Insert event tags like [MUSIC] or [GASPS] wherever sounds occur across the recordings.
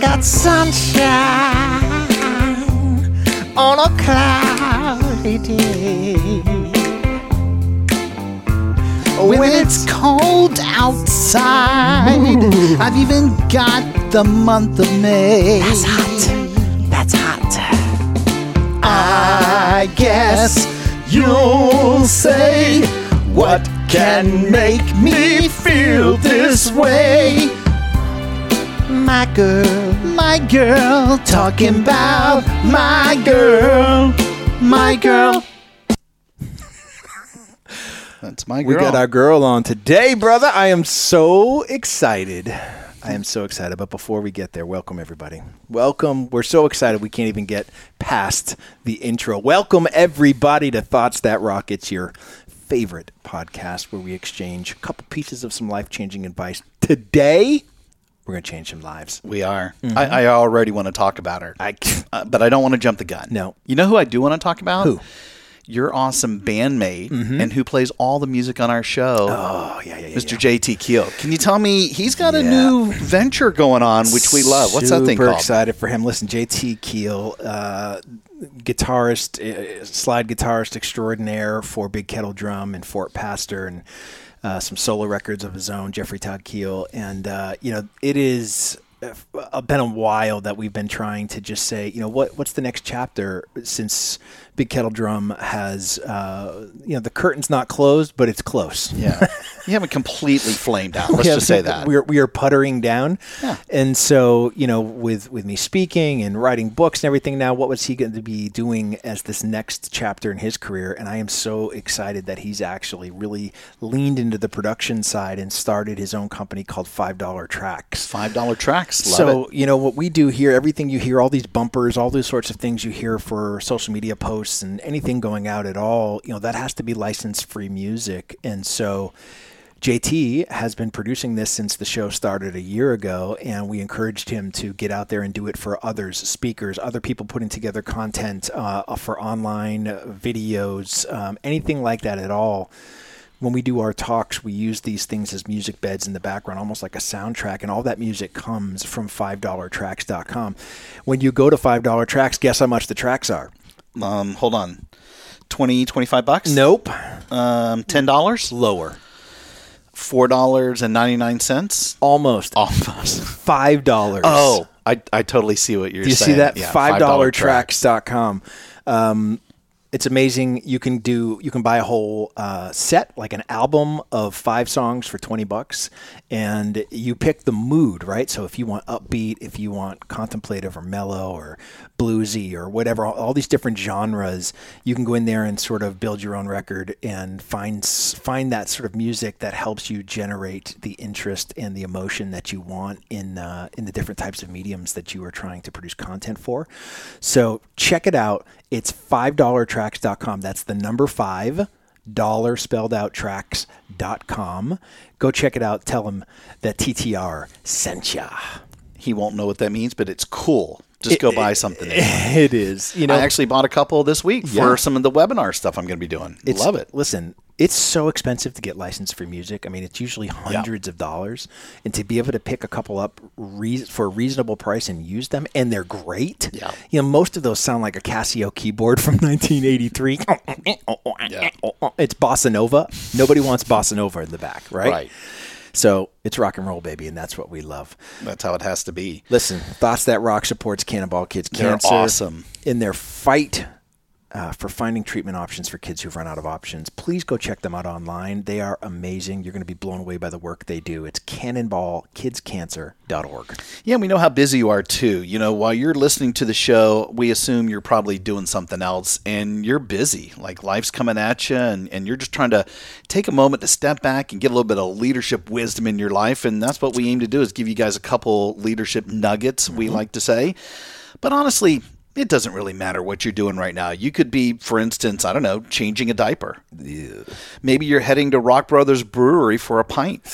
Got sunshine on a cloudy day. When it's cold outside, I've even got the month of May. That's hot. That's hot. I guess you'll say, What can make me feel this way? My girl, my girl, talking about my girl, my girl. [LAUGHS] That's my girl. We got our girl on today, brother. I am so excited. I am so excited. But before we get there, welcome everybody. Welcome. We're so excited we can't even get past the intro. Welcome everybody to Thoughts That Rock. It's your favorite podcast where we exchange a couple pieces of some life changing advice. Today, we're going to change some lives. we are. I, I already want to talk about her, I, uh, but I don't want to jump the gun. No. You know who I do want to talk about? Who? Your awesome bandmate and who plays all the music on our show. oh, yeah, yeah, yeah. Mr. JT Keel. Can you tell me he's got a new venture going on, which we love? What's that thing called? Super excited for him. Listen, JT Keel, uh, guitarist, uh, slide guitarist extraordinaire for Big Kettle Drum and Fort Pastor, and uh, some solo records of his own, Jeffrey Todd Keel. And uh, you know, it is uh, been a while that we've been trying to just say, you know, what what's the next chapter since Big Kettle Drum has, uh, you know, the curtain's not closed, but it's close. Yeah. you haven't completely flamed out. [LAUGHS] Let's just say that. we're we are puttering down, Yeah. and so you know, with with me speaking and writing books and everything now, what was he going to be doing as this next chapter in his career? And I am so excited that he's actually really leaned into the production side and started his own company called Five Dollar Tracks. $5 tracks. Love so it. you know what we do here, everything you hear, all these bumpers, all those sorts of things you hear for social media posts and anything going out at all, you know, that has to be license free music. And so JT has been producing this since the show started a year ago, and we encouraged him to get out there and do it for others, speakers, other people putting together content uh, for online videos, um, anything like that at all when we do our talks, we use these things as music beds in the background, almost like a soundtrack, and all that music comes from $5tracks.com. When you go to $5 tracks, guess how much the tracks are? Um, hold on. 20, 25 bucks? Nope. Um, $10? Lower. $4.99? Almost. Almost. [LAUGHS] $5. Oh, I, I totally see what you're Do you saying. see that? Yeah, $5tracks.com. Um, it's amazing. You can do. You can buy a whole uh, set, like an album of five songs for twenty bucks, and you pick the mood, right? So if you want upbeat, if you want contemplative or mellow or bluesy or whatever, all, all these different genres, you can go in there and sort of build your own record and find find that sort of music that helps you generate the interest and the emotion that you want in uh, in the different types of mediums that you are trying to produce content for. So check it out. It's $5tracks.com. That's the number five, dollar spelled out tracks.com. Go check it out. Tell him that TTR sent ya. He won't know what that means, but it's cool. Just go buy something. [LAUGHS] It is. You know, I actually bought a couple this week Yeah. for some of the webinar stuff I'm going to be doing. It's, Love it. Listen, it's so expensive to get licensed for music. I mean, it's usually hundreds of dollars, and to be able to pick a couple up rea- for a reasonable price and use them, and they're great. Yeah. You know, most of those sound like a Casio keyboard from [LAUGHS] 1983. yeah. It's bossa nova. Nobody wants bossa nova in the back, right? Right. So it's rock and roll, baby, and that's what we love. That's how it has to be. Listen, Thoughts That Rock supports Cannonball Kids They're Cancer. awesome. In their fight uh, for finding treatment options for kids who've run out of options, please go check them out online. They are amazing. You're going to be blown away by the work they do. It's cannonballkidscancer.org. Yeah, we know how busy you are too. You know, while you're listening to the show, we assume you're probably doing something else and you're busy. Like life's coming at you and, and you're just trying to take a moment to step back and get a little bit of leadership wisdom in your life. And that's what we aim to do is give you guys a couple leadership nuggets, we like to say. But honestly, it doesn't really matter what you're doing right now. You could be, for instance, I don't know, changing a diaper. Maybe you're heading to Rock Brothers Brewery for a pint.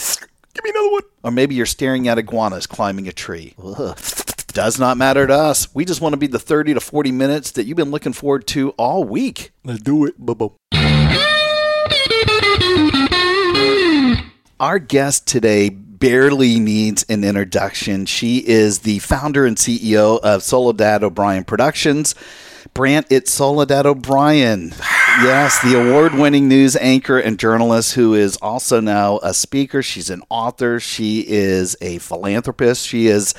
Give me another one. Or maybe you're staring at iguanas climbing a tree. Does not matter to us. We just want to be the 30 to 40 minutes that you've been looking forward to all week. Let's do it. Bubba. Our guest today barely needs an introduction. She is the founder and CEO of Soledad O'Brien Productions. Brant, it's Soledad O'Brien. Yes, the award winning news anchor and journalist who is also now a speaker. She's an author. She is a philanthropist. She is.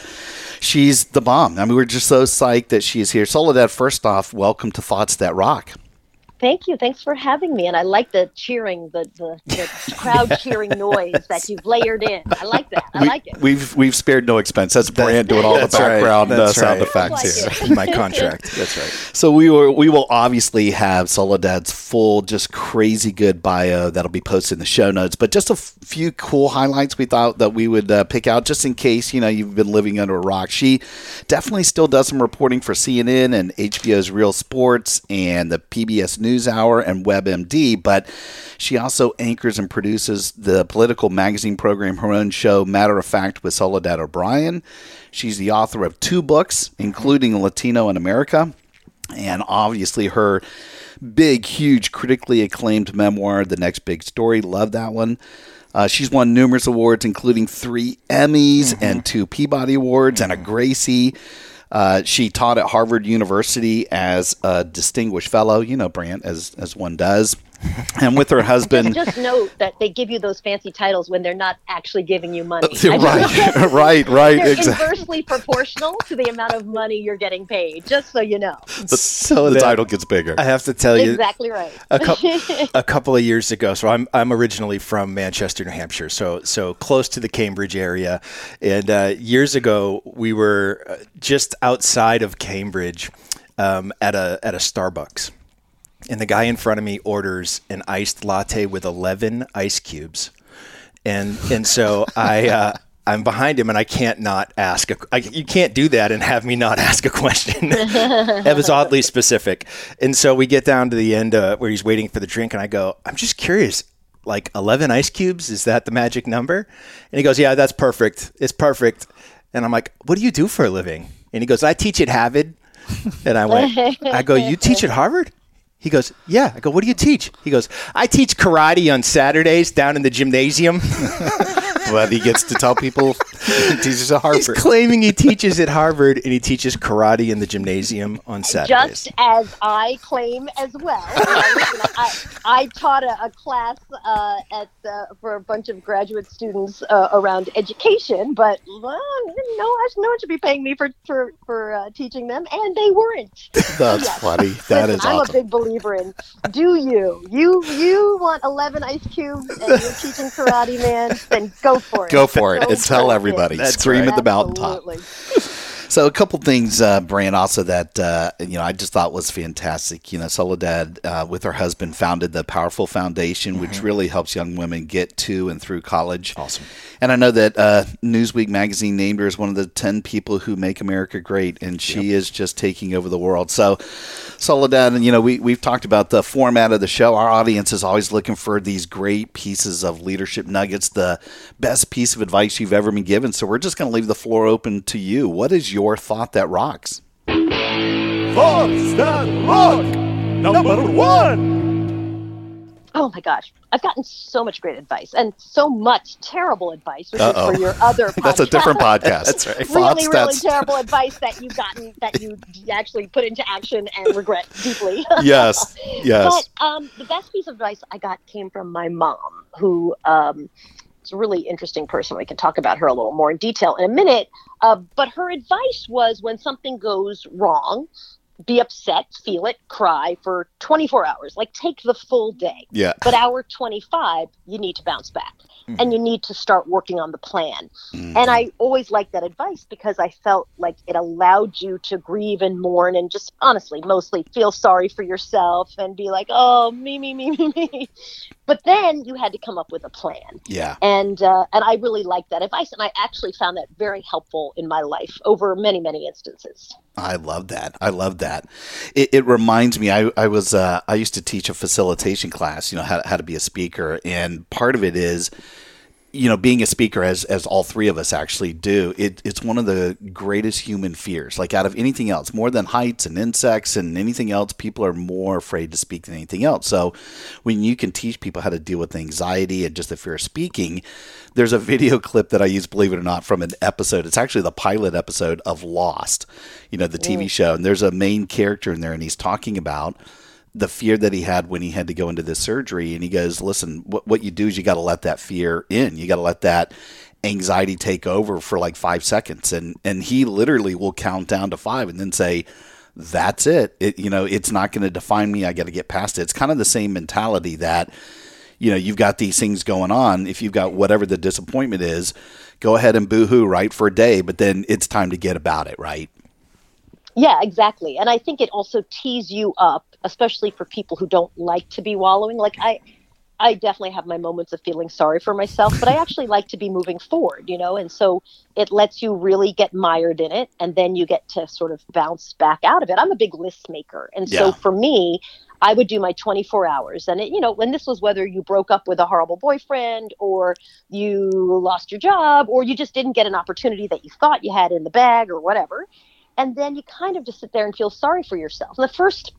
She's the bomb. I mean, we're just so psyched that she is here. Soledad, first off, welcome to Thoughts That Rock. Thank you. Thanks for having me. And I like the cheering, the, the, the [LAUGHS] crowd cheering noise that you've layered in. I like that. I we, like it. We've we've spared no expense. That's Brant doing all the That's right. background uh, That's sound right. effects like here. it. My contract. [LAUGHS] That's right. So we will we will obviously have Soledad's full, just crazy good bio that'll be posted in the show notes. But just a f- few cool highlights we thought that we would uh, pick out, just in case you know you've been living under a rock. She definitely still does some reporting for CNN and HBO's Real Sports and the PBS NewsHour and WebMD. But she also anchors and produces the political magazine program, her own show, Matter of Fact, with Soledad O'Brien. She's the author of two books, including Latino in America and obviously her big, huge, critically acclaimed memoir, The Next Big Story. Love that one. Uh, she's won numerous awards, including three Emmys and two Peabody Awards and a Gracie. Uh, she taught at Harvard University as a distinguished fellow, you know, Brant, as as one does. [LAUGHS] And with her husband, Just note that they give you those fancy titles when they're not actually giving you money. [LAUGHS] right, [LAUGHS] right, right, They're exactly. inversely proportional to the amount of money you're getting paid, just so you know. So the That- title gets bigger. I have to tell you, Exactly right. a, cou- a couple of years ago. So I'm I'm originally from Manchester, New Hampshire, so so close to the Cambridge area. And uh, years ago, we were uh, just outside of Cambridge um, at a at a Starbucks, and the guy in front of me orders an iced latte with 11 ice cubes, and and so I. [LAUGHS] Uh, I'm behind him, and I can't not ask. A, I, you can't do that and have me not ask a question. [LAUGHS] it was oddly specific, and so we get down to the end uh, where he's waiting for the drink, and I go, "I'm just curious, like 11 ice cubes is that the magic number?" And he goes, "Yeah, that's perfect. It's perfect." And I'm like, "What do you do for a living?" And he goes, "I teach at Harvard." And I went, "I go, you teach at Harvard?" He goes, "Yeah." I go, "What do you teach?" He goes, "I teach karate on Saturdays down in the gymnasium." [LAUGHS] but he gets to tell people he teaches at Harvard. He's claiming he teaches at Harvard and he teaches karate in the gymnasium on Saturdays. Just as I claim as well. I, I taught a, a class uh, at uh, for a bunch of graduate students uh, around education, but well, no, no one should be paying me for for, for uh, teaching them, and they weren't. That's funny. That Listen, is I'm awesome. a big believer in. Do you you you want 11 ice cubes and you're teaching karate, man? Then go for it. Go for it Go and tell for it. everybody. That's Scream right. at the mountaintop. So a couple things, uh, Brian, also that uh, you know I just thought was fantastic. You know, Soledad uh, with her husband founded the PowHERful Foundation, which really helps young women get to and through college. Awesome. And I know that uh, Newsweek magazine named her as one of the ten people who make America great, and she is just taking over the world. So, Soledad, and you know we we've talked about the format of the show. Our audience is always looking for these great pieces of leadership nuggets, the best piece of advice you've ever been given. So we're just going to leave the floor open to you. What is your thought that rocks? Thoughts that rock. Number one. Oh my gosh, I've gotten so much great advice and so much terrible advice, which Uh-oh. is for your other. [LAUGHS] That's a different podcast. podcast. That's right. really, Thoughts really that's terrible [LAUGHS] advice that you've gotten that you actually put into action and regret deeply. [LAUGHS] yes, yes. But um, the best piece of advice I got came from my mom, who um, is a really interesting person. We can talk about her a little more in detail in a minute. Uh, but her advice was when something goes wrong, be upset, feel it, cry for 24 hours. Like take the full day. Yeah. But hour 25, you need to bounce back and you need to start working on the plan. Mm. And I always liked that advice because I felt like it allowed you to grieve and mourn and just honestly, mostly feel sorry for yourself and be like, oh, me, me, me, me, me. But then you had to come up with a plan. Yeah. And, uh, and I really liked that advice. And I actually found that very helpful in my life over many, many instances. I love that. I love that. It, it reminds me. I, I was uh, I used to teach a facilitation class. You know how, how to be a speaker, and part of it is you know, being a speaker, as as all three of us actually do, it, it's one of the greatest human fears. Like out of anything else, more than heights and insects and anything else, people are more afraid to speak than anything else. So, when you can teach people how to deal with anxiety and just the fear of speaking, there's a video [LAUGHS] clip that I use, believe it or not, from an episode. It's actually the pilot episode of Lost, you know, the TV show, and there's a main character in there, and he's talking about the fear that he had when he had to go into this surgery. And he goes, listen, what, what you do is you got to let that fear in. You got to let that anxiety take over for like five seconds. And, and he literally will count down to five and then say, that's it. it you know, it's not going to define me. I got to get past it. It's kind of the same mentality that, you know, you've got these things going on. If you've got whatever the disappointment is, go ahead and boohoo, right, for a day, but then it's time to get about it, right? Yeah, exactly. And I think it also tees you up, especially for people who don't like to be wallowing. Like I I definitely have my moments of feeling sorry for myself, but I actually like to be moving forward, you know, and so it lets you really get mired in it and then you get to sort of bounce back out of it. I'm a big list maker. And so Yeah. for me, I would do my 24 hours. And it, you know, when this was whether you broke up with a horrible boyfriend or you lost your job or you just didn't get an opportunity that you thought you had in the bag or whatever. And then you kind of just sit there and feel sorry for yourself. The first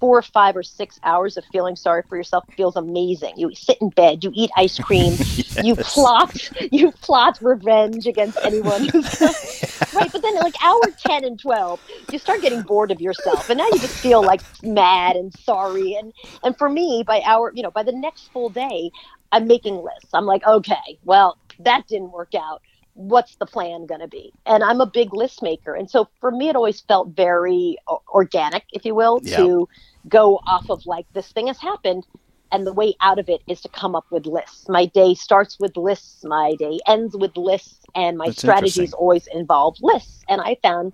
four or five or six hours of feeling sorry for yourself feels amazing. You sit in bed, you eat ice cream, [LAUGHS] you plot, you plot revenge against anyone [LAUGHS] right. But then, like hour ten and twelve, you start getting bored of yourself, and now you just feel like mad and sorry. And and for me, by hour, you know, by the next full day, I'm making lists. I'm like, okay, well, that didn't work out. What's the plan going to be? And I'm a big list maker, and so for me, it always felt very uh, organic, if you will, Yeah. to go off of like this thing has happened and the way out of it is to come up with lists. My day starts with lists. My day ends with lists and my That's strategies always involve lists. And i found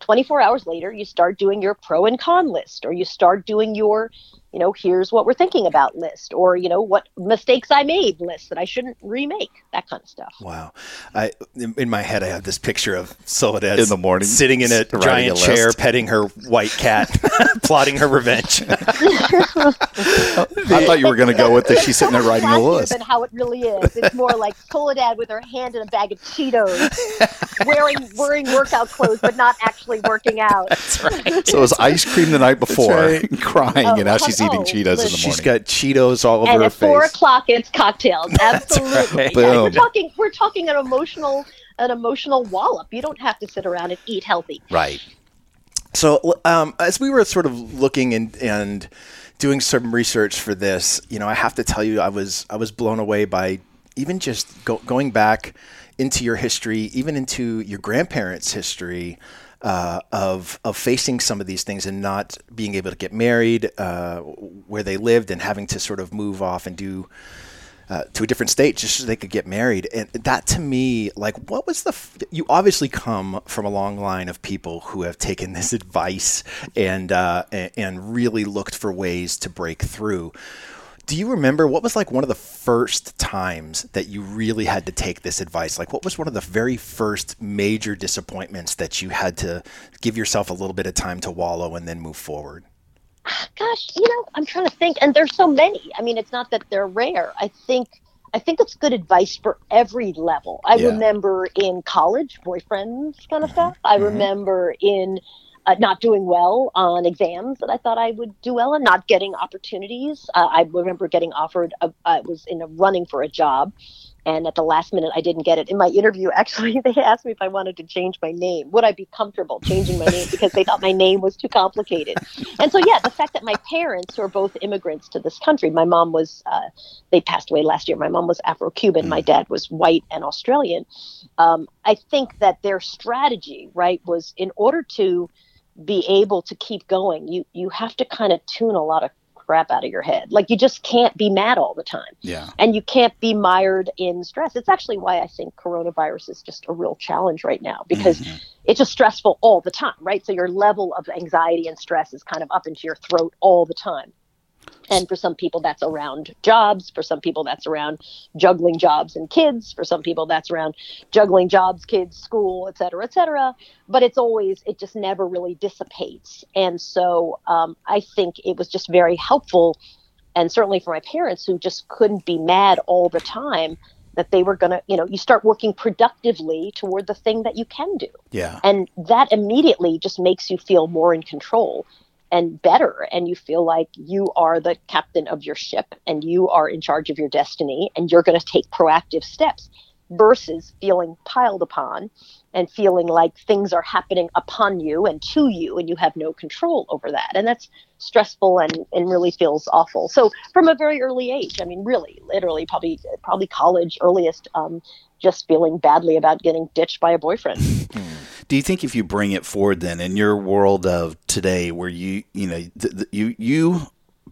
24 hours later you start doing your pro and con list or you start doing your you know here's what we're thinking about list or you know what mistakes i made list that i shouldn't remake that kind of stuff Wow. I in, in my head I have this picture of Soledad In the morning, sitting in a writing a giant chair petting her white cat [LAUGHS] plotting her revenge. [LAUGHS] I thought you were going to go with the she's sitting there writing a classier list. than how it really is. It's more like Soledad with her hand in a bag of Cheetos, [LAUGHS] wearing wearing workout clothes but not actually working out. That's right. So it was ice cream the night before, right. crying, Oh, and now she's eating oh, Cheetos in the morning. She's got Cheetos all over and her at four o'clock it's cocktails. [LAUGHS] Absolutely. right. Yeah, we're talking we're talking an emotional an emotional wallop. You don't have to sit around and eat healthy. right. So, um, as we were sort of looking and, and doing some research for this, you know, I have to tell you, I was I was blown away by even just go, going back into your history, even into your grandparents' history. Uh, of of facing some of these things and not being able to get married uh, where they lived and having to sort of move off and do uh, to a different state just so they could get married. And that to me, like, what was the? F- you obviously come from a long line of people who have taken [LAUGHS] this advice and uh, and, and really looked for ways to break through. Do you remember what was like one of the first times that you really had to take this advice? Like, what was one of the very first major disappointments that you had to give yourself a little bit of time to wallow and then move forward? Gosh, you know, I'm trying to think, and there's so many. I mean, it's not that they're rare. I think I think it's good advice for every level. I Yeah. remember in college, boyfriends kind of mm-hmm. stuff. I mm-hmm. remember in uh, not doing well on exams that I thought I would do well on, not getting opportunities. Uh, I remember getting offered. A, I was in a running for a job, and at the last minute, I didn't get it. In my interview, [LAUGHS] actually, they asked me if I wanted to change my name. Would I be comfortable changing my name because they thought my name was too complicated? And so, yeah, the fact that my parents, who are both immigrants to this country, my mom was, uh, they passed away last year. My mom was Afro Cuban, my dad was white and Australian. Um, I think that their strategy, right, was in order to be able to keep going, you you have to kind of tune a lot of crap out of your head. Like you just can't be mad all the time Yeah. and you can't be mired in stress. It's actually why I think coronavirus is just a real challenge right now because mm-hmm. it's just stressful all the time, right? So your level of anxiety and stress is kind of up into your throat all the time. And for some people, that's around jobs. For some people, that's around juggling jobs and kids. For some people, that's around juggling jobs, kids, school, et cetera, et cetera. But it's always, it just never really dissipates. And so um, I think it was just very helpful. And certainly for my parents who just couldn't be mad all the time that they were going to, you know, you start working productively toward the thing that you can do. Yeah. And that immediately just makes you feel more in control and better. And you feel like you are the captain of your ship and you are in charge of your destiny and you're going to take proactive steps versus feeling piled upon and feeling like things are happening upon you and to you and you have no control over that and that's stressful and, and really feels awful so from a very early age i mean really literally probably probably college earliest um, just feeling badly about getting ditched by a boyfriend [LAUGHS] Do you think if you bring it forward then in your world of today where you you know th- th- you you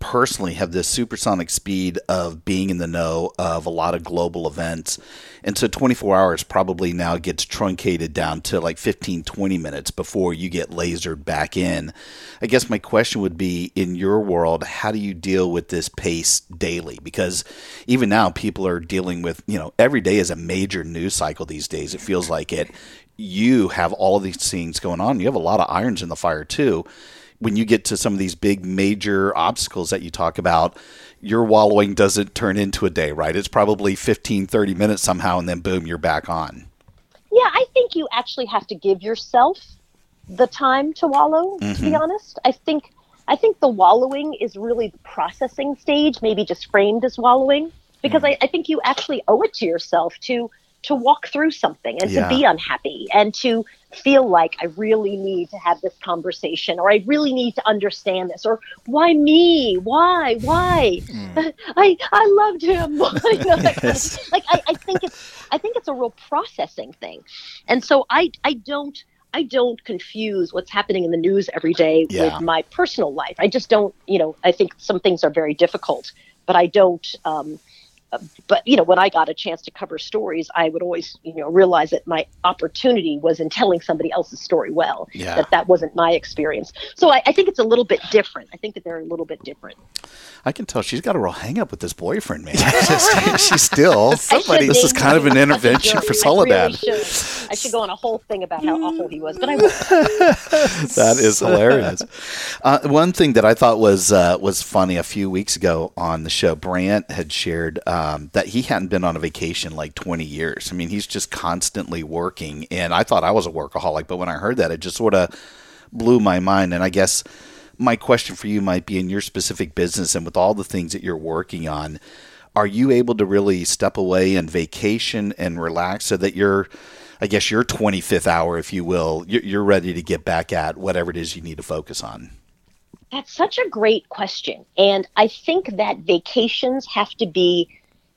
personally have this supersonic speed of being in the know of a lot of global events and so 24 hours probably now gets truncated down to like 15 20 minutes before you get lasered back in? I guess my question would be in your world how do you deal with this pace daily? Because even now people are dealing with you know every day is a major news cycle these days. It feels like it you have all of these things going on you have a lot of irons in the fire too when you get to some of these big major obstacles that you talk about, your wallowing doesn't turn into a day, right? It's probably 15, 30 minutes somehow, and then boom, you're back on. Yeah, I think you actually have to give yourself the time to wallow, to be mm-hmm. honest. I think I think the wallowing is really the processing stage, maybe just framed as wallowing. Because mm-hmm. I, I think you actually owe it to yourself to to walk through something and Yeah. to be unhappy and to feel like I really need to have this conversation or I really need to understand this or why me? Why? Why? [LAUGHS] I I loved him. [LAUGHS] you know, [LAUGHS] of- like I, I think it's I think it's a real processing thing. And so I I don't I don't confuse what's happening in the news every day Yeah. with my personal life. I just don't, you know, I think some things are very difficult, but I don't um but you know when i got a chance to cover stories i would always you know realize that my opportunity was in telling somebody else's story well Yeah. that that wasn't my experience so I, I think it's a little bit different i think that they're a little bit different I can tell she's got a real hang up with this boyfriend, man. [LAUGHS] She's- she's still. somebody this is kind of an intervention jury. for I really should. I should go on a whole thing about how awful he was, but I won't. [LAUGHS] that is hilarious. [LAUGHS] Uh, one thing that I thought was uh, was funny a few weeks ago on the show, Brant had shared um, that he hadn't been on a vacation like 20 years. I mean, he's just constantly working, and I thought I was a workaholic, but when I heard that, it just sort of blew my mind. And I guess my question for you might be in your specific business and with all the things that you're working on. Are you able to really step away and vacation and relax so that you're I guess your 25th hour, if you will, you're, you're ready to get back at whatever it is you need to focus on. That's such a great question. And I think that vacations have to be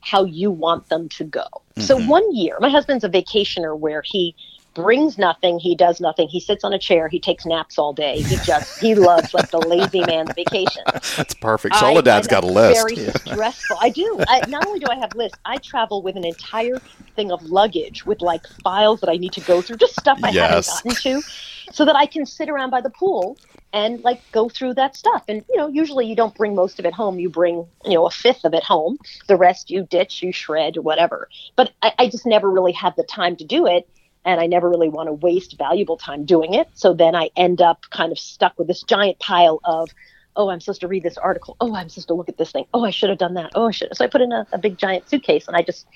how you want them to go. So mm-hmm. one year, my husband's a vacationer where he brings nothing, he does nothing, he sits on a chair, he takes naps all day. He [LAUGHS] just he loves like the lazy man's vacation. That's perfect. Soledad's got a list. Very stressful. I do. I, not only do I have lists, I travel with an entire thing of luggage with like files that I need to go through, just stuff I Yes. haven't gotten to, so that I can sit around by the pool and like go through that stuff. And you know, usually you don't bring most of it home. You bring you know a fifth of it home. The rest you ditch, you shred, whatever. But I, I just never really have the time to do it. And I never really want to waste valuable time doing it. So then I end up kind of stuck with this giant pile of oh, I'm supposed to read this article. Oh, I'm supposed to look at this thing. Oh, I should have done that. Oh, I should. So I put in a, a big giant suitcase and I just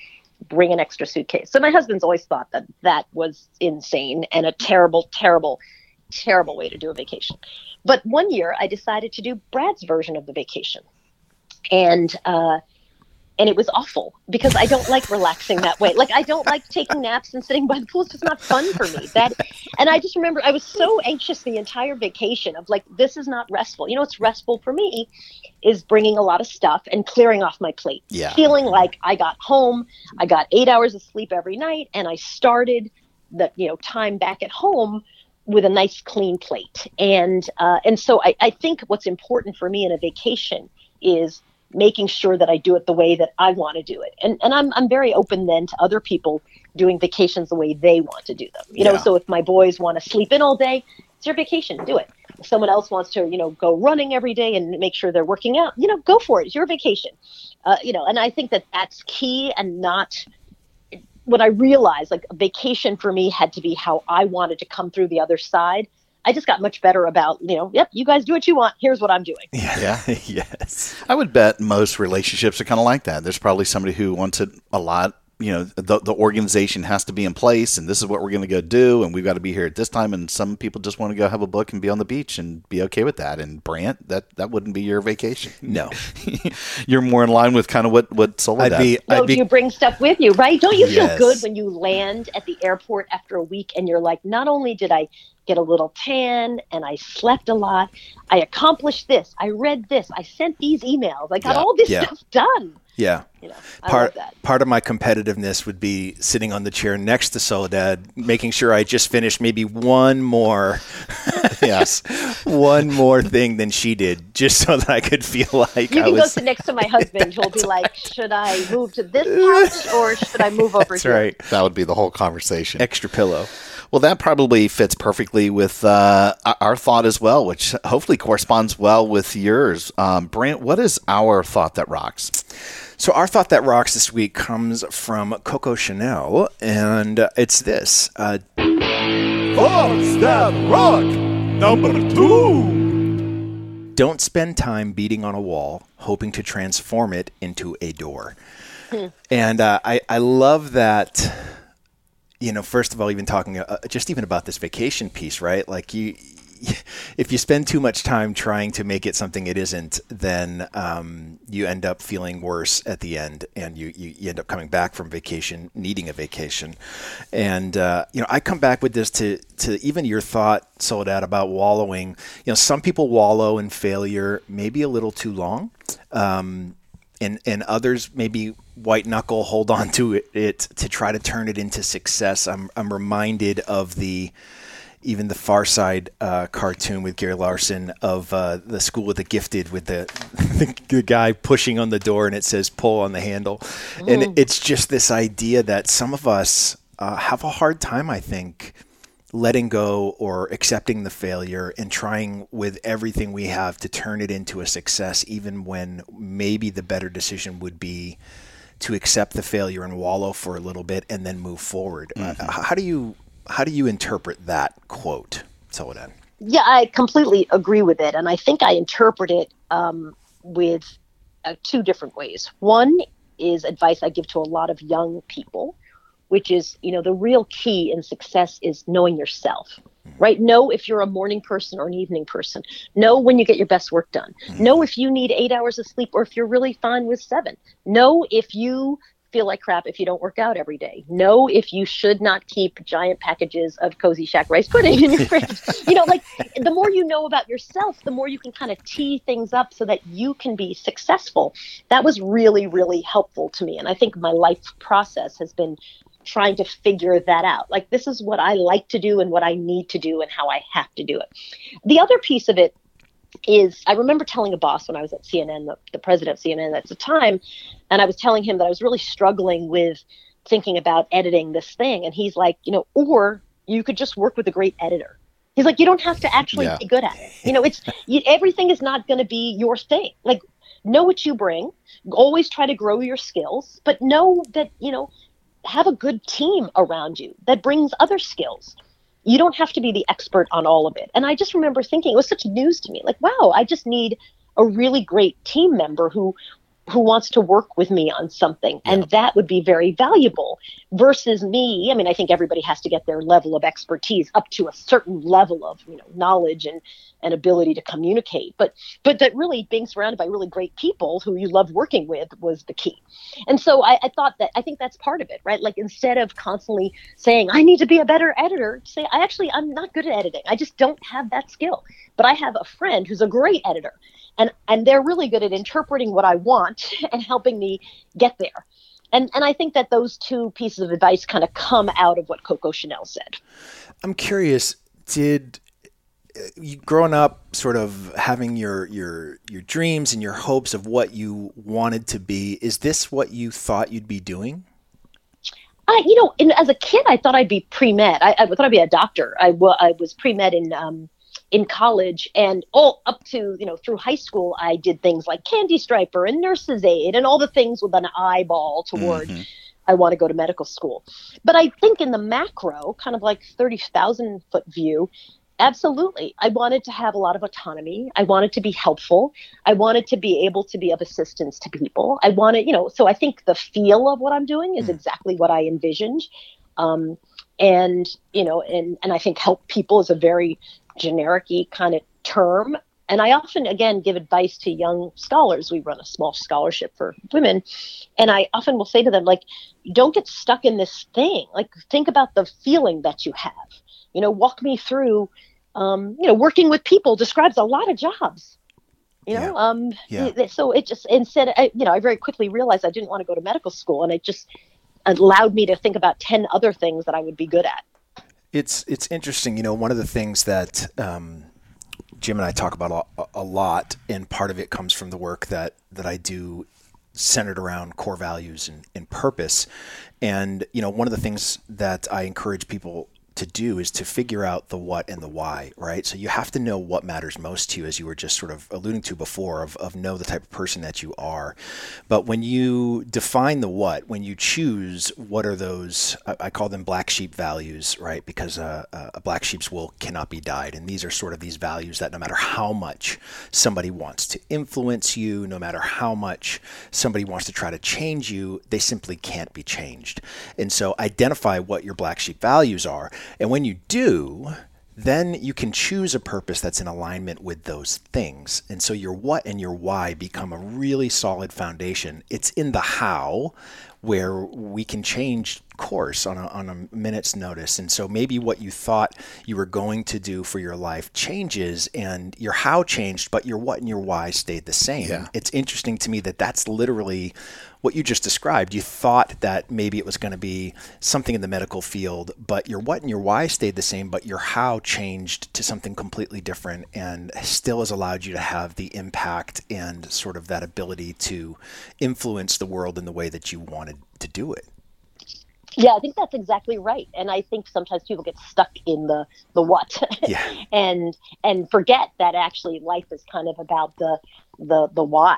bring an extra suitcase. So my husband's always thought that that was insane and a terrible, terrible, terrible way to do a vacation. But one year I decided to do Brad's version of the vacation. And, uh, and it was awful because I don't like relaxing that way. Like I don't like taking naps and sitting by the pool. It's just not fun for me. That, and I just remember I was so anxious the entire vacation of like this is not restful. You know, what's restful for me is bringing a lot of stuff and clearing off my plate. Yeah. Feeling like I got home, I got eight hours of sleep every night, and I started the you know time back at home with a nice clean plate. And uh, and so I, I think what's important for me in a vacation is making sure that I do it the way that I want to do it. And and I'm I'm very open then to other people doing vacations the way they want to do them. You know, so if my boys want to sleep in all day, it's your vacation, do it. If someone else wants to, you know, go running every day and make sure they're working out, you know, go for it. It's your vacation. Uh, you know, and I think that that's key and not when I realized like a vacation for me had to be how I wanted to come through the other side. I just got much better about, you know, yep, you guys do what you want. Here's what I'm doing. Yeah. [LAUGHS] yes. I would bet most relationships are kind of like that. There's probably somebody who wants it a lot. You know, the, the organization has to be in place, and this is what we're going to go do, and we've got to be here at this time. And some people just want to go have a book and be on the beach and be okay with that. And Brant, that that wouldn't be your vacation. [LAUGHS] No. [LAUGHS] You're more in line with kind of what what Soledad. I'd be. No, I'd be you bring stuff with you, right? Don't you feel Yes. good when you land at the airport after a week and you're like, not only did I get a little tan and I slept a lot, I accomplished this, I read this, I sent these emails, I got Yeah, all this yeah. stuff done. Yeah. You know, I part love that. part of my competitiveness would be sitting on the chair next to Soledad, making sure I just finished maybe one more, [LAUGHS] yes. one more thing than she did, just so that I could feel like You I can go sit next to my husband who'll be [LAUGHS] like, should I move to this [LAUGHS] couch or should I move over That's here? right. That would be the whole conversation. Extra pillow. Well, that probably fits perfectly with uh, our thought as well, which hopefully corresponds well with yours. Um, Brant, what is our thought that rocks? So our thought that rocks this week comes from Coco Chanel, and uh, it's this: uh, Thoughts that rock. Number two. Don't spend time beating on a wall, hoping to transform it into a door. and uh, I, I love that. You know, first of all, even talking uh, just even about this vacation piece, right? Like you, [LAUGHS] if you spend too much time trying to make it something it isn't, then um, you end up feeling worse at the end, and you, you, you end up coming back from vacation needing a vacation. And uh, you know, I come back with this to to even your thought, Soledad, about wallowing. You know, some people wallow in failure maybe a little too long. Um, and and others maybe white knuckle hold on to it, it to try to turn it into success. I'm I'm reminded of the even the Far Side uh, cartoon with Gary Larson of uh, the School of the Gifted with the, [LAUGHS] the the guy pushing on the door and it says pull on the handle, and it- it's just this idea that some of us uh, have a hard time, I think, letting go or accepting the failure and trying with everything we have to turn it into a success, even when maybe the better decision would be to accept the failure and wallow for a little bit and then move forward. Uh, how do you how do you interpret that quote, Soledad? Yeah, I completely agree with it, and I think I interpret it um, with uh, two different ways. One is advice I give to a lot of young people, which is, you know, the real key in success is knowing yourself. Right? Know if you're a morning person or an evening person. Know when you get your best work done. Mm-hmm. Know if you need eight hours of sleep or if you're really fine with seven. Know if you feel like crap if you don't work out every day. Know if you should not keep giant packages of Kozy Shack rice pudding in your fridge. [LAUGHS] You know, like the more you know about yourself, the more you can kind of tee things up so that you can be successful. That was really, really helpful to me. And I think my life process has been trying to figure that out. Like, this is what I like to do and what I need to do and how I have to do it. The other piece of it is I remember telling a boss when I was at CNN, the, the president of CNN at the time, and I was telling him that I was really struggling with thinking about editing this thing. And he's like, you know, or you could just work with a great editor. He's like, you don't have to actually Yeah. be good at it. You know, it's you, everything is not going to be your thing. Like, know what you bring. Always try to grow your skills, but know that you know, have a good team around you that brings other skills you don't have to be the expert on all of it. And I just remember thinking it was such news to me. Like, wow, I just need a really great team member who who wants to work with me on something and that would be very valuable versus me. I mean i think everybody has to get their level of expertise up to a certain level of you know knowledge and and ability to communicate. But but that really being surrounded by really great people who you love working with was the key. And so I, I thought that i think that's part of it right? Like instead of constantly saying i need to be a better editor say i actually i'm not good at editing. I just don't have that skill. But i have a friend who's a great editor and and they're really good at interpreting what i want [LAUGHS] and helping me get there and and i think that those two pieces of advice kind of come out of what coco chanel said I'm curious, did uh, you growing up sort of having your your your dreams and your hopes of what you wanted to be, is this what you thought you'd be doing? I, you know, in, as a kid, I thought I'd be pre med. I, I thought I'd be a doctor. I, I was pre med in um, in college and all up to you know through high school i did things like candy striper and nurses aid and all the things with an eyeball toward Mm-hmm. i want to go to medical school. But i think in the macro kind of like 30000 foot view absolutely i wanted to have a lot of autonomy. I wanted to be helpful. I wanted to be able to be of assistance to people. I wanted you know so i think the feel of what i'm doing is exactly what i envisioned. Um, and you know and and i think help people is a very generic kind of term. And i often again give advice to young scholars. We run a small scholarship for women. And i often will say to them like don't get stuck in this thing. Like think about the feeling that you have. You know walk me through um, you know working with people describes a lot of jobs. You know um Yeah. so it just instead I, you know i very quickly realized i didn't want to go to medical school. And it just allowed me to think about 10 other things that i would be good at It's it's interesting. You know, one of the things that um, Jim and I talk about a, a lot, and part of it comes from the work that that I do centered around core values and, and purpose. And you know, one of the things that I encourage people to do is to figure out the what and the why, right? So you have to know what matters most to you, as you were just sort of alluding to before, of, of know the type of person that you are. But when you define the what, when you choose what are those, I, I call them black sheep values, right? Because uh, a black sheep's wool cannot be dyed. And these are sort of these values that no matter how much somebody wants to influence you, no matter how much somebody wants to try to change you, they simply can't be changed. And so identify what your black sheep values are. And when you do, then you can choose a purpose that's in alignment with those things. And so your what and your why become a really solid foundation. It's in the how where we can change course on a, on a minute's notice. And so maybe what you thought you were going to do for your life changes and your how changed, but your what and your why stayed the same. Yeah. It's interesting to me that that's literally what you just described. You thought that maybe it was going to be something in the medical field, but your what and your why stayed the same, but your how changed to something completely different and still has allowed you to have the impact and sort of that ability to influence the world in the way that you wanted to do it. Yeah, I think that's exactly right. And I think sometimes people get stuck in the the what. [LAUGHS] Yeah. and and forget that actually life is kind of about the the the why.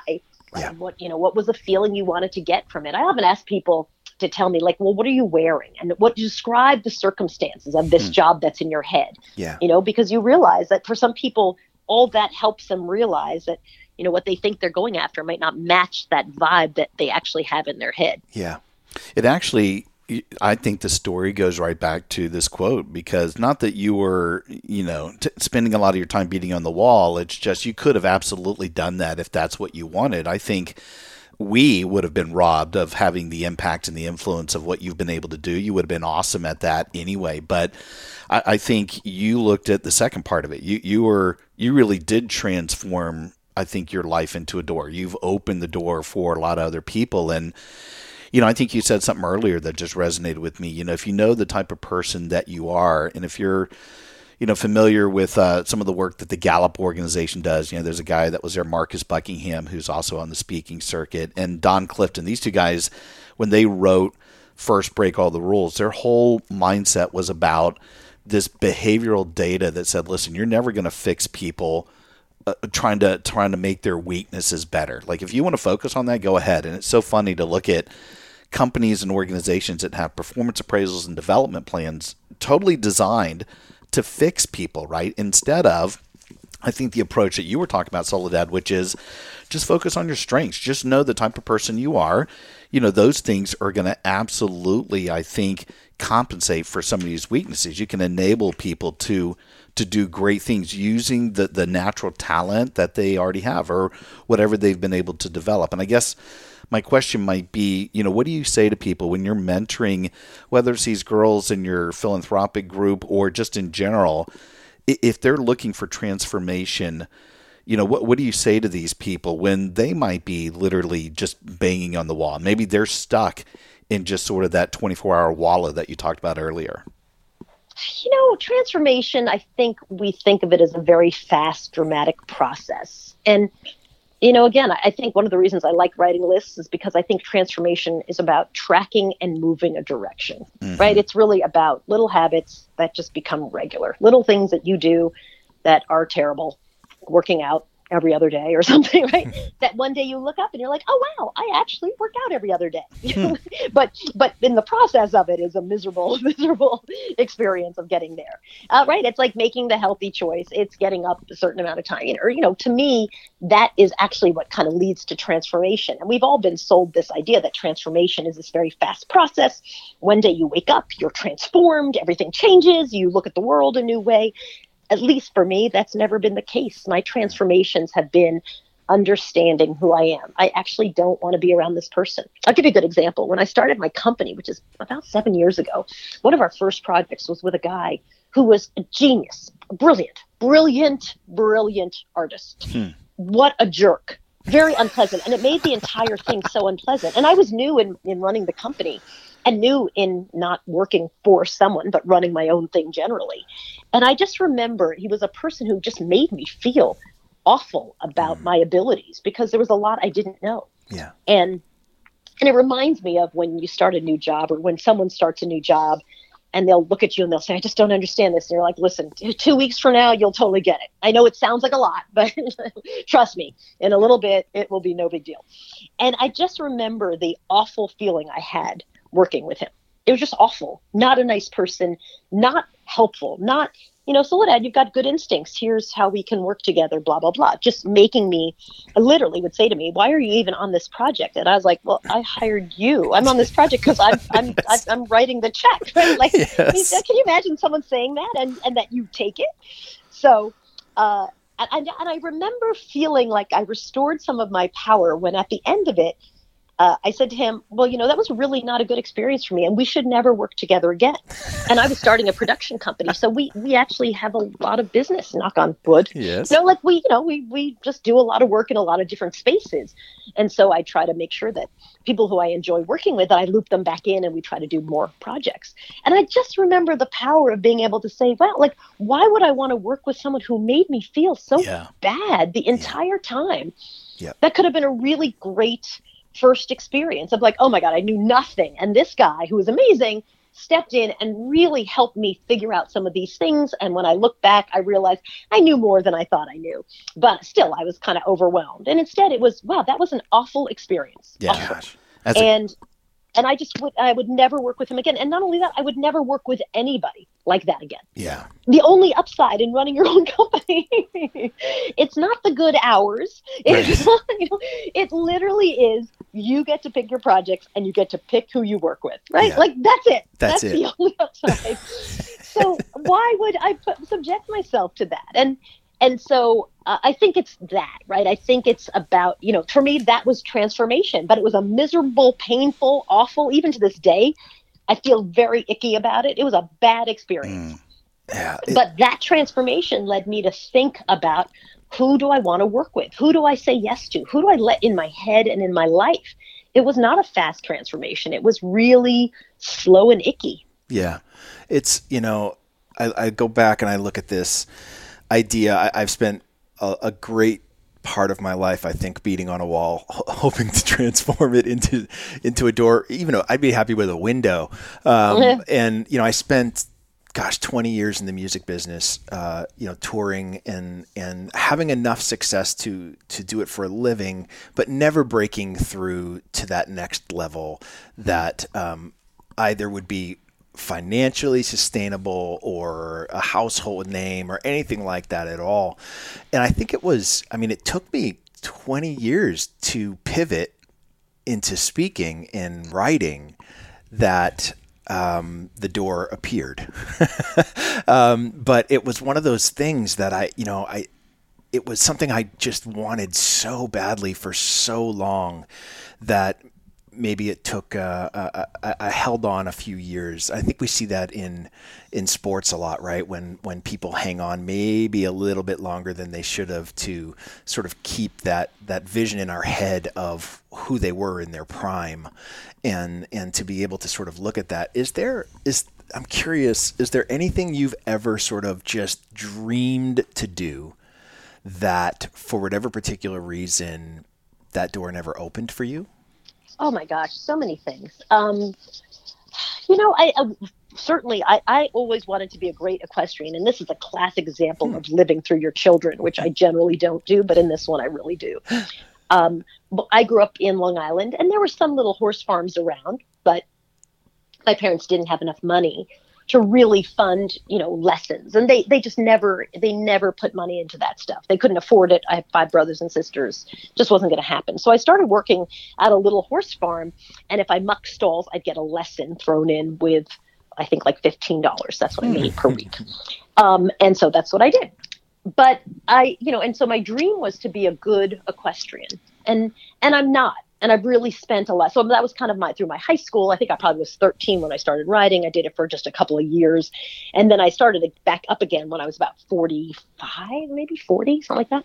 Yeah. What you know, what was the feeling you wanted to get from it? I often ask people to tell me like, well, what are you wearing? And what describe the circumstances of this hmm. job that's in your head. Yeah. You know, because you realize that for some people all that helps them realize that you know what they think they're going after might not match that vibe that they actually have in their head. Yeah. It actually, I think the story goes right back to this quote because not that you were, you know, t- spending a lot of your time beating on the wall. It's just you could have absolutely done that if that's what you wanted. I think we would have been robbed of having the impact and the influence of what you've been able to do. You would have been awesome at that anyway. But I, I think you looked at the second part of it. You you were you really did transform. I think your life into a door. You've opened the door for a lot of other people and you know, I think you said something earlier that just resonated with me. You know, if you know the type of person that you are, and if you're, you know, familiar with uh, some of the work that the Gallup organization does, you know, there's a guy that was there, Marcus Buckingham, who's also on the speaking circuit, and Don Clifton. These two guys, when they wrote First Break All the Rules, their whole mindset was about this behavioral data that said, listen, you're never going to fix people uh, trying to trying to make their weaknesses better. Like if you want to focus on that, go ahead. And it's so funny to look at companies and organizations that have performance appraisals and development plans totally designed to fix people, right? Instead of I think the approach that you were talking about, Soledad, which is just focus on your strengths. Just know the type of person you are. You know, those things are going to absolutely, I think, compensate for some of these weaknesses. You can enable people to to do great things using the, the natural talent that they already have or whatever they've been able to develop. And I guess my question might be, you know, what do you say to people when you're mentoring, whether it's these girls in your philanthropic group or just in general, if they're looking for transformation, you know, what what do you say to these people when they might be literally just banging on the wall? Maybe they're stuck in just sort of that 24 hour wallow that you talked about earlier. you know, transformation, I think we think of it as a very fast, dramatic process. And, you know, again, I I think one of the reasons I like writing lists is because I think transformation is about tracking and moving a direction, mm-hmm. right? It's really about little habits that just become regular, little things that you do that are terrible, working out every other day or [LAUGHS] something, right? [LAUGHS] that one day you look up and you're like, oh wow, I actually work out every other day. [LAUGHS] but but in the process of it is a miserable, miserable experience of getting there, uh, right? It's like making the healthy choice. It's getting up a certain amount of time, or you know, to me, that is actually what kind of leads to transformation. And we've all been sold this idea that transformation is this very fast process. One day you wake up, you're transformed, everything changes, you look at the world a new way at least for me, that's never been the case. My transformations have been understanding who I am. I actually don't want to be around this person. I'll give you a good example. When I started my company, which is about seven years ago, one of our first projects was with a guy who was a genius, brilliant, brilliant, brilliant artist. Hmm. What a jerk. Very unpleasant. And it made the entire thing so unpleasant. And I was new in, in running the company and new in not working for someone, but running my own thing generally. And I just remember he was a person who just made me feel awful about mm. my abilities because there was a lot I didn't know. Yeah. And and it reminds me of when you start a new job or when someone starts a new job and they'll look at you and they'll say, I just don't understand this. And you're like, listen, two weeks from now, you'll totally get it. I know it sounds like a lot, but [LAUGHS] trust me, in a little bit, it will be no big deal. And I just remember the awful feeling I had working with him. It was just awful. Not a nice person, not helpful, not, you know, Soledad, you've got good instincts. Here's how we can work together, blah, blah, blah. Just making me, literally would say to me, why are you even on this project? And I was like, well, I hired you. I'm on this project because I'm, I'm, [LAUGHS] yes. I'm writing the check. Right? [LAUGHS] Like, yes. can you imagine someone saying that and, and that you take it? So, uh, and, and I remember feeling like I restored some of my power when at the end of it, uh, I said to him, Well, you know, that was really not a good experience for me, and we should never work together again. and I was starting a production company. So we, we actually have a lot of business, knock on wood. Yes. You know, like we, you know, we, we just do a lot of work in a lot of different spaces. And so I try to make sure that people who I enjoy working with, that I loop them back in and we try to do more projects. And I just remember the power of being able to say, Well, like, why would I want to work with someone who made me feel so yeah. bad the entire yeah. time? Yeah. That could have been a really great first experience of like, oh my God, I knew nothing. And this guy who was amazing stepped in and really helped me figure out some of these things. And when I look back, I realized I knew more than I thought I knew. But still, I was kind of overwhelmed. And instead, it was, wow, that was an awful experience. Yeah. Awful. and and I just would I would never work with him again. And not only that, I would never work with anybody like that again. Yeah. The only upside in running your [LAUGHS] own company, it's not the good hours. It's right. [LAUGHS] not, you know, it literally is you get to pick your projects and you get to pick who you work with, right? Yeah. Like that's it. That's, that's it. the [LAUGHS] only upside. so why would I put, subject myself to that? And and so uh, I think it's that, right? I think it's about, you know, for me, that was transformation, but it was a miserable, painful, awful, even to this day. I feel very icky about it. It was a bad experience. Mm. Yeah, it, but that transformation led me to think about who do I want to work with? Who do I say yes to? Who do I let in my head and in my life? It was not a fast transformation. It was really slow and icky. Yeah. It's, you know, I, I go back and I look at this idea. I, have spent a, a, great part of my life, I think, beating on a wall, [LAUGHS] hoping to transform it into into a door. Even though I'd be happy with a window. Um, and you know, I spent gosh, 20 years in the music business, uh, you know, touring and and having enough success to to do it for a living, but never breaking through to that next level that um, either would be financially sustainable or a household name or anything like that at all. And I think it was, I mean, it took me 20 years to pivot into speaking and writing that um, the door appeared. [LAUGHS] um, but it was one of those things that I, you know, I, it was something I just wanted so badly for so long that maybe it took uh, uh, held on a few years. I think we see that in in sports a lot, right? When when people hang on maybe a little bit longer than they should have to sort of keep that that vision in our head of who they were in their prime, and and to be able to sort of look at that. Is there is I'm curious, is there anything you've ever sort of just dreamed to do that for whatever particular reason that door never opened for you? Oh my gosh, so many things. Um, you know, I, I certainly I, I always wanted to be a great equestrian and this is a classic example of living through your children which i generally don't do but in this one i really do [GASPS] um, but i grew up in long island and there were some little horse farms around but my parents didn't have enough money to really fund you know lessons. And they they just never they never put money into that stuff. They couldn't afford it. I have five brothers and sisters. Just wasn't going to happen. So i started working at a little horse farm and if i muck stalls i'd get a lesson thrown in with i think like $15 that's what i made per week. Um, and so that's what i did. But i you know and so my dream was to be a good equestrian. And and i'm not and I've really spent a lot. So that was kind of my through my high school. I think I probably was 13 when I started riding. I did it for just a couple of years, and then I started back up again when I was about 45, maybe 40, something like that.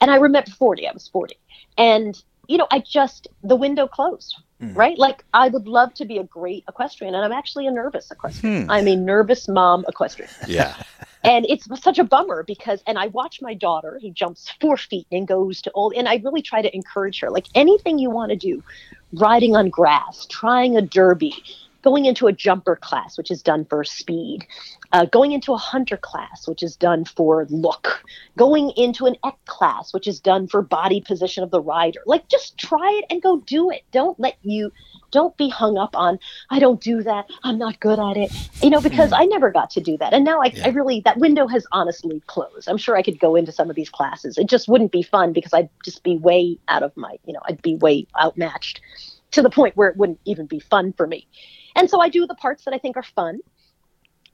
And I remember 40. I was 40, and you know, I just the window closed. Hmm. Right, like I would love to be a great equestrian, and I'm actually a nervous equestrian. Hmm. I'm a nervous mom equestrian Yeah. [LAUGHS] and it's such a bummer because and i watch my daughter who jumps four feet and goes to all and i really try to encourage her like anything you want to do riding on grass trying a derby going into a jumper class which is done for speed uh, going into a hunter class which is done for look going into an ec class which is done for body position of the rider. Like just try it and go do it. Don't let you don't be hung up on i don't do that. I'm not good at it. You know because hmm. i never got to do that. And now I, I really that window has honestly closed. I'm sure i could go into some of these classes. It just wouldn't be fun because i'd just be way out of my you know i'd be way outmatched to the point where it wouldn't even be fun for me. And so i do the parts that i think are fun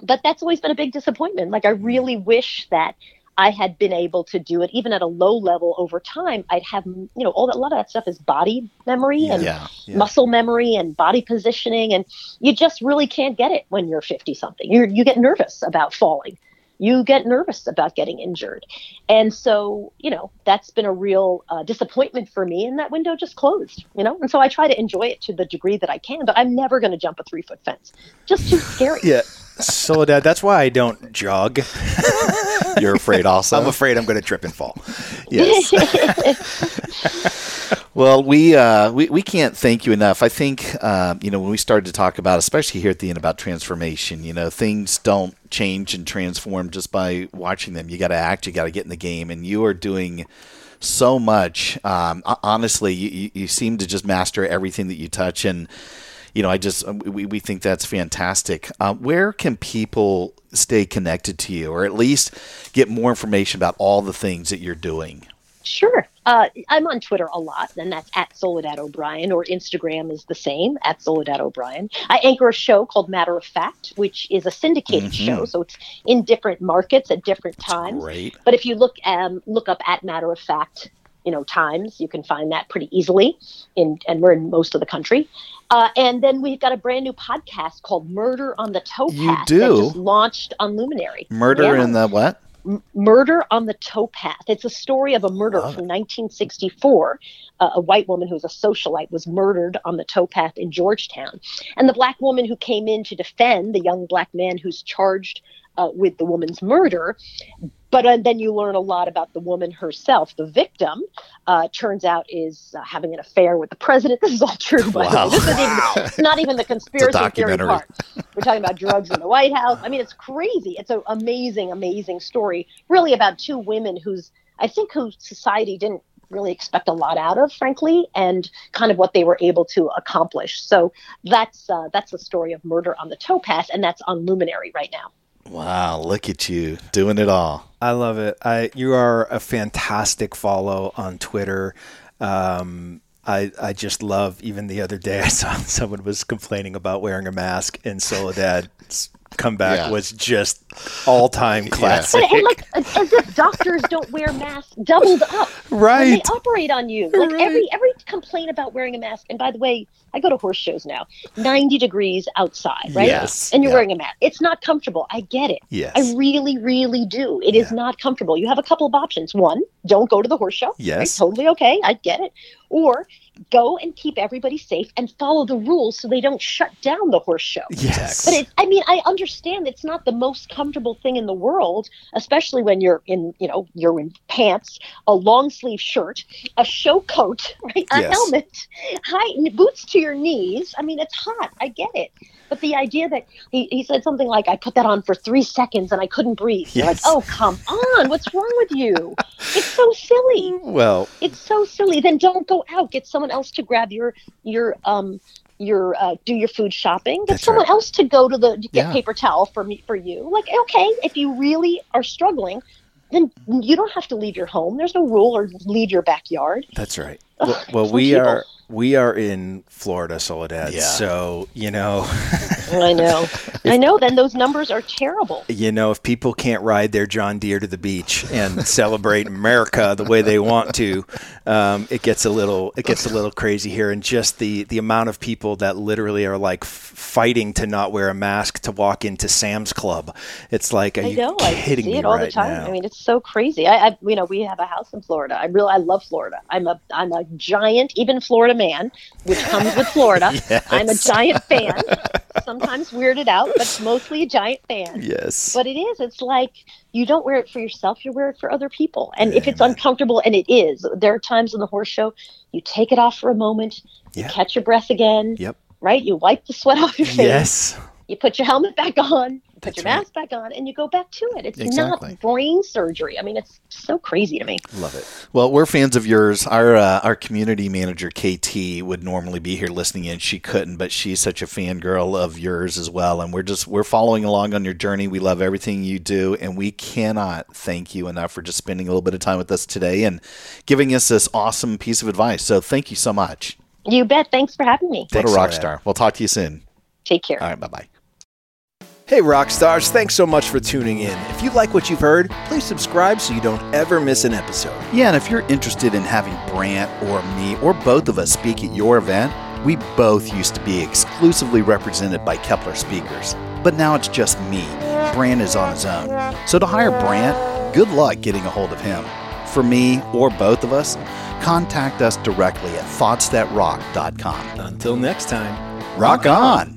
but that's always been a big disappointment. Like i hmm. really wish that I had been able to do it even at a low level over time. I'd have, you know, all that, a lot of that stuff is body memory and Yeah. muscle memory and body positioning. And you just really can't get it when you're 50 something. You you get nervous about falling. You get nervous about getting injured. And so, you know, that's been a real uh, disappointment for me. And that window just closed, you know? And so I try to enjoy it to the degree that I can, but I'm never going to jump a three foot fence. Just too scary. Yeah. Soledad, that's why I don't jog. [LAUGHS] [LAUGHS] You're afraid also. I'm afraid I'm going to trip and fall. Yes. [LAUGHS] well, we, uh, we we can't thank you enough. I think uh, you know when we started to talk about, especially here at the end about transformation. You know, things don't change and transform just by watching them. You got to act. You got to get in the game, and you are doing so much. Um, honestly, you, you- you seem to just master everything that you touch, and you know, I just we, we think that's fantastic. Uh, where can people stay connected to you, or at least get more information about all the things that you're doing? Sure. Uh, I'm on Twitter a lot, and that's at Soledad O'Brien, or Instagram is the same, at Soledad O'Brien. I anchor a show called Matter of Fact, which is a syndicated show, so it's in different markets at different times. But if you look um, look up at Matter of Fact, you know times, you can find that pretty easily. In and we're in most of the country. Uh, and then we've got a brand new podcast called Murder on the Towpath You that do? just launched on Luminary. Murder Yeah. in the what? Murder on the Towpath. It's a story of a murder from 1964. Uh, a white woman who was a socialite was murdered on the towpath in Georgetown. And the black woman who came in to defend the young black man who's charged uh, with the woman's murder. But uh, then you learn a lot about the woman herself. The victim uh, turns out is uh, having an affair with the president. [LAUGHS] This is all true, by Wow. the way. This is even, it's not even the [LAUGHS] conspiracy theory documentary. part. We're talking about drugs in the White House. I mean, it's crazy. It's an amazing, amazing story, really about two women who's, I think, who society didn't really expect a lot out of, frankly, and kind of what they were able to accomplish. So that's uh, that's the story of Murder on the Towpath, and that's on Luminary right now. Wow, look at you doing it all. I love it. I you are a fantastic follow on Twitter. Um, I I just love. Even the other day, [LAUGHS] I saw someone was complaining about wearing a mask, and Soledad's comeback Yeah. was just all time classic. But and like as as if doctors don't wear masks doubled up when they operate on you. Like every every complaint about wearing a mask. And by the way, I go to horse shows now. Ninety degrees outside, right? Yes. And you're Yeah. wearing a mask. It's not comfortable. I get it. Yes. I really, really do. It is not comfortable. You have a couple of options. One, don't go to the horse show. right? Yes. Totally okay. I get it. Or go and keep everybody safe and follow the rules so they don't shut down the horse show. Yes. But it, I mean, I understand it's not the most comfortable thing in the world, especially when you're in, you know, you're in pants, a long sleeve shirt, a show coat, [LAUGHS] right? a Yes. helmet, high boots to your knees. I mean, it's hot. I get it. But the idea that he, he said something like, I put that on for three seconds and I couldn't breathe. You're like, Yes. oh, come on. What's wrong with you? It's so silly. Well, It's so silly. Then don't go out. Get someone else to grab your, your, um, your uh, do your food shopping. Get That's someone right. else to go to the to get Yeah. paper towel for me for you. Like okay, if you really are struggling, then you don't have to leave your home. There's no rule or leave your backyard. that's right. Ugh, Well, well we people. are we are in Florida, Soledad. Yeah. So you know, [LAUGHS] I know, [LAUGHS] I know. Then those numbers are terrible. you know, if people can't ride their John Deere to the beach and celebrate America the way they want to, um, it gets a little it gets a little crazy here. And just the the amount of people that literally are like fighting to not wear a mask to walk into Sam's Club. It's like, are I you know. I kidding see me it all right the time. now? I mean, it's so crazy. I, I, you know, we have a house in Florida. I really, I love Florida. I'm a, I'm a giant, even Florida man, which comes with Florida. [LAUGHS] I'm a giant fan. [LAUGHS] Sometimes weirded out, but mostly a giant fan. yes. But it is. It's like you don't wear it for yourself. You wear it for other people. And if it's uncomfortable, and it is, there are times in the horse show you take it off for a moment, Yeah. you catch your breath again. Yep. Right. You wipe the sweat off your face. Yes. You put your helmet back on. You put That's your right. mask back on, and you go back to it. It's Exactly. not brain surgery. I mean, it's so crazy to me. Love it. Well, we're fans of yours. Our uh, our community manager KT would normally be here listening in. She couldn't, but she's such a fangirl of yours as well. And we're just we're following along on your journey. We love everything you do, and we cannot thank you enough for just spending a little bit of time with us today and giving us this awesome piece of advice. So thank you so much. You bet. Thanks for having me. Thanks, what a rock star. We'll talk to you soon. Take care. All right, bye bye. Hey, rock stars, thanks so much for tuning in. If you like what you've heard, please subscribe so you don't ever miss an episode. Yeah, and if you're interested in having Brant or me or both of us speak at your event, we both used to be exclusively represented by Keppler speakers. But now it's just me. Brant is on his own. So to hire Brant, good luck getting a hold of him. For me or both of us, contact us directly at thoughtsthatrock.com. Until next time, Rock on!